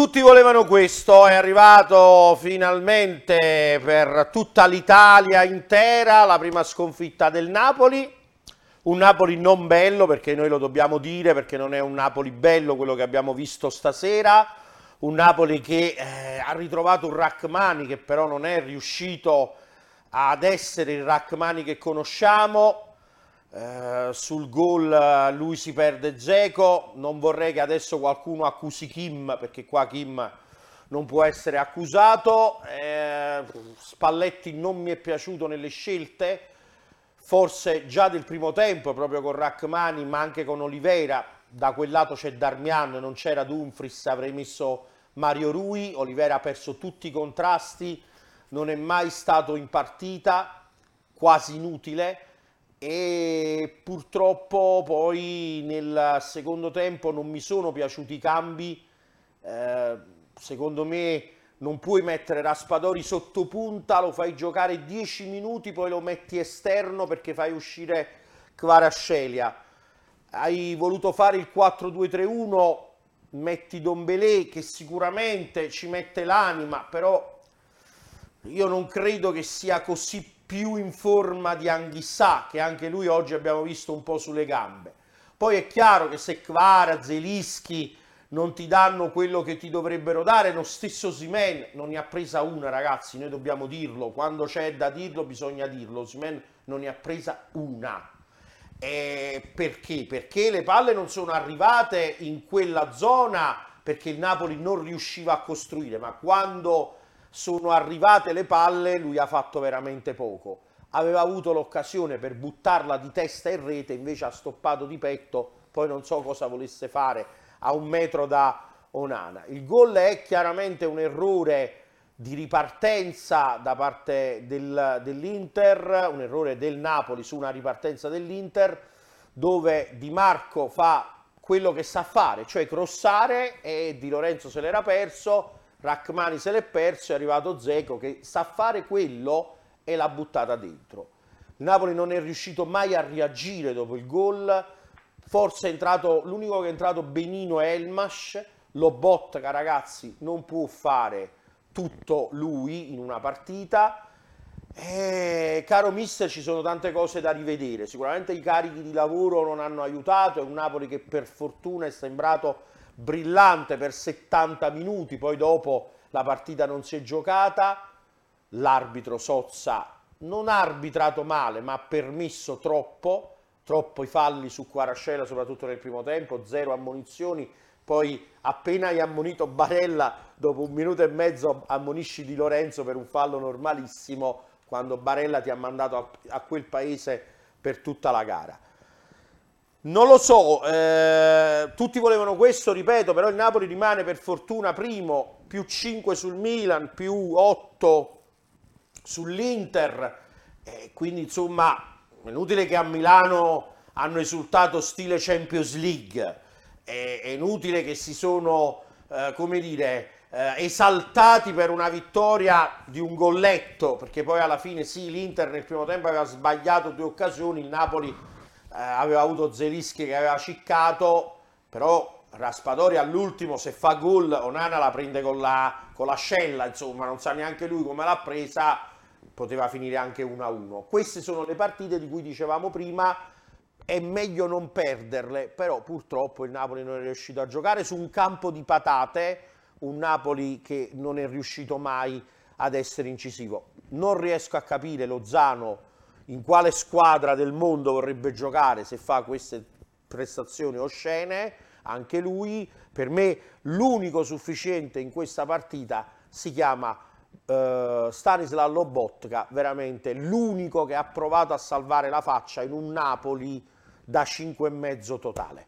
Tutti volevano questo, è arrivato finalmente per tutta l'Italia intera la prima sconfitta del Napoli, un Napoli non bello perché noi lo dobbiamo dire, perché non è un Napoli bello quello che abbiamo visto stasera, un Napoli che eh, ha ritrovato un Rachmani che però non è riuscito ad essere il Rachmani che conosciamo, eh, sul gol eh, lui si perde Zeco, non vorrei che adesso qualcuno accusi Kim perché qua Kim non può essere accusato, eh, Spalletti non mi è piaciuto nelle scelte, forse già del primo tempo proprio con Rachmani ma anche con Oliveira, da quel lato c'è Darmian, non c'era Dumfries, avrei messo Mario Rui, Oliveira ha perso tutti i contrasti, non è mai stato in partita, quasi inutile, e purtroppo poi nel secondo tempo non mi sono piaciuti i cambi, eh, secondo me non puoi mettere Raspadori sotto punta, lo fai giocare 10 minuti, poi lo metti esterno perché fai uscire Kvarascelia. Hai voluto fare il 4-2-3-1, metti Dombelé che sicuramente ci mette l'anima, però io non credo che sia così più in forma di Anghissà, che anche lui oggi abbiamo visto un po' sulle gambe. Poi è chiaro che se Kvara, Zelischi non ti danno quello che ti dovrebbero dare, lo stesso Simen non ne ha presa una, ragazzi, noi dobbiamo dirlo, quando c'è da dirlo bisogna dirlo, Simen non ne ha presa una. E perché? Perché le palle non sono arrivate in quella zona perché il Napoli non riusciva a costruire, ma quando sono arrivate le palle, lui ha fatto veramente poco. Aveva avuto l'occasione per buttarla di testa in rete, invece ha stoppato di petto, poi non so cosa volesse fare a un metro da Onana. Il gol è chiaramente un errore di ripartenza da parte del, dell'Inter, un errore del Napoli su una ripartenza dell'Inter, dove Di Marco fa quello che sa fare, cioè crossare e Di Lorenzo se l'era perso, Rachmani se l'è perso, è arrivato Zeco che sa fare quello e l'ha buttata dentro. Il Napoli non è riuscito mai a reagire dopo il gol, forse è entrato, l'unico che è entrato benino è Elmas, Lobotka ragazzi non può fare tutto lui in una partita, e, caro mister, ci sono tante cose da rivedere. Sicuramente i carichi di lavoro non hanno aiutato. È un Napoli che per fortuna è sembrato brillante per 70 minuti, poi dopo la partita non si è giocata, l'arbitro Sozza non ha arbitrato male, ma ha permesso troppo, troppo i falli su Quarascella, soprattutto nel primo tempo, zero ammonizioni, poi appena hai ammonito Barella, dopo un minuto e mezzo ammonisci Di Lorenzo per un fallo normalissimo, quando Barella ti ha mandato a, a quel paese per tutta la gara. Non lo so, eh, tutti volevano questo, ripeto, però il Napoli rimane per fortuna primo, più 5 sul Milan, più 8 sull'Inter, eh, quindi insomma è inutile che a Milano hanno esultato stile Champions League, è, è inutile che si sono, eh, come dire, eh, esaltati per una vittoria di un golletto, perché poi alla fine sì, l'Inter nel primo tempo aveva sbagliato due occasioni, il Napoli eh, aveva avuto Zelischi che aveva ciccato, però Raspadori all'ultimo se fa gol Onana la prende con la, con l'ascella, insomma non sa neanche lui come l'ha presa, poteva finire anche 1-1. Queste sono le partite di cui dicevamo prima, è meglio non perderle, però purtroppo il Napoli non è riuscito a giocare su un campo di patate, un Napoli che non è riuscito mai ad essere incisivo. Non riesco a capire Lozano in quale squadra del mondo vorrebbe giocare se fa queste prestazioni oscene, anche lui, per me l'unico sufficiente in questa partita si chiama eh, Stanislav Lobotka, veramente l'unico che ha provato a salvare la faccia in un Napoli da 5,5 totale.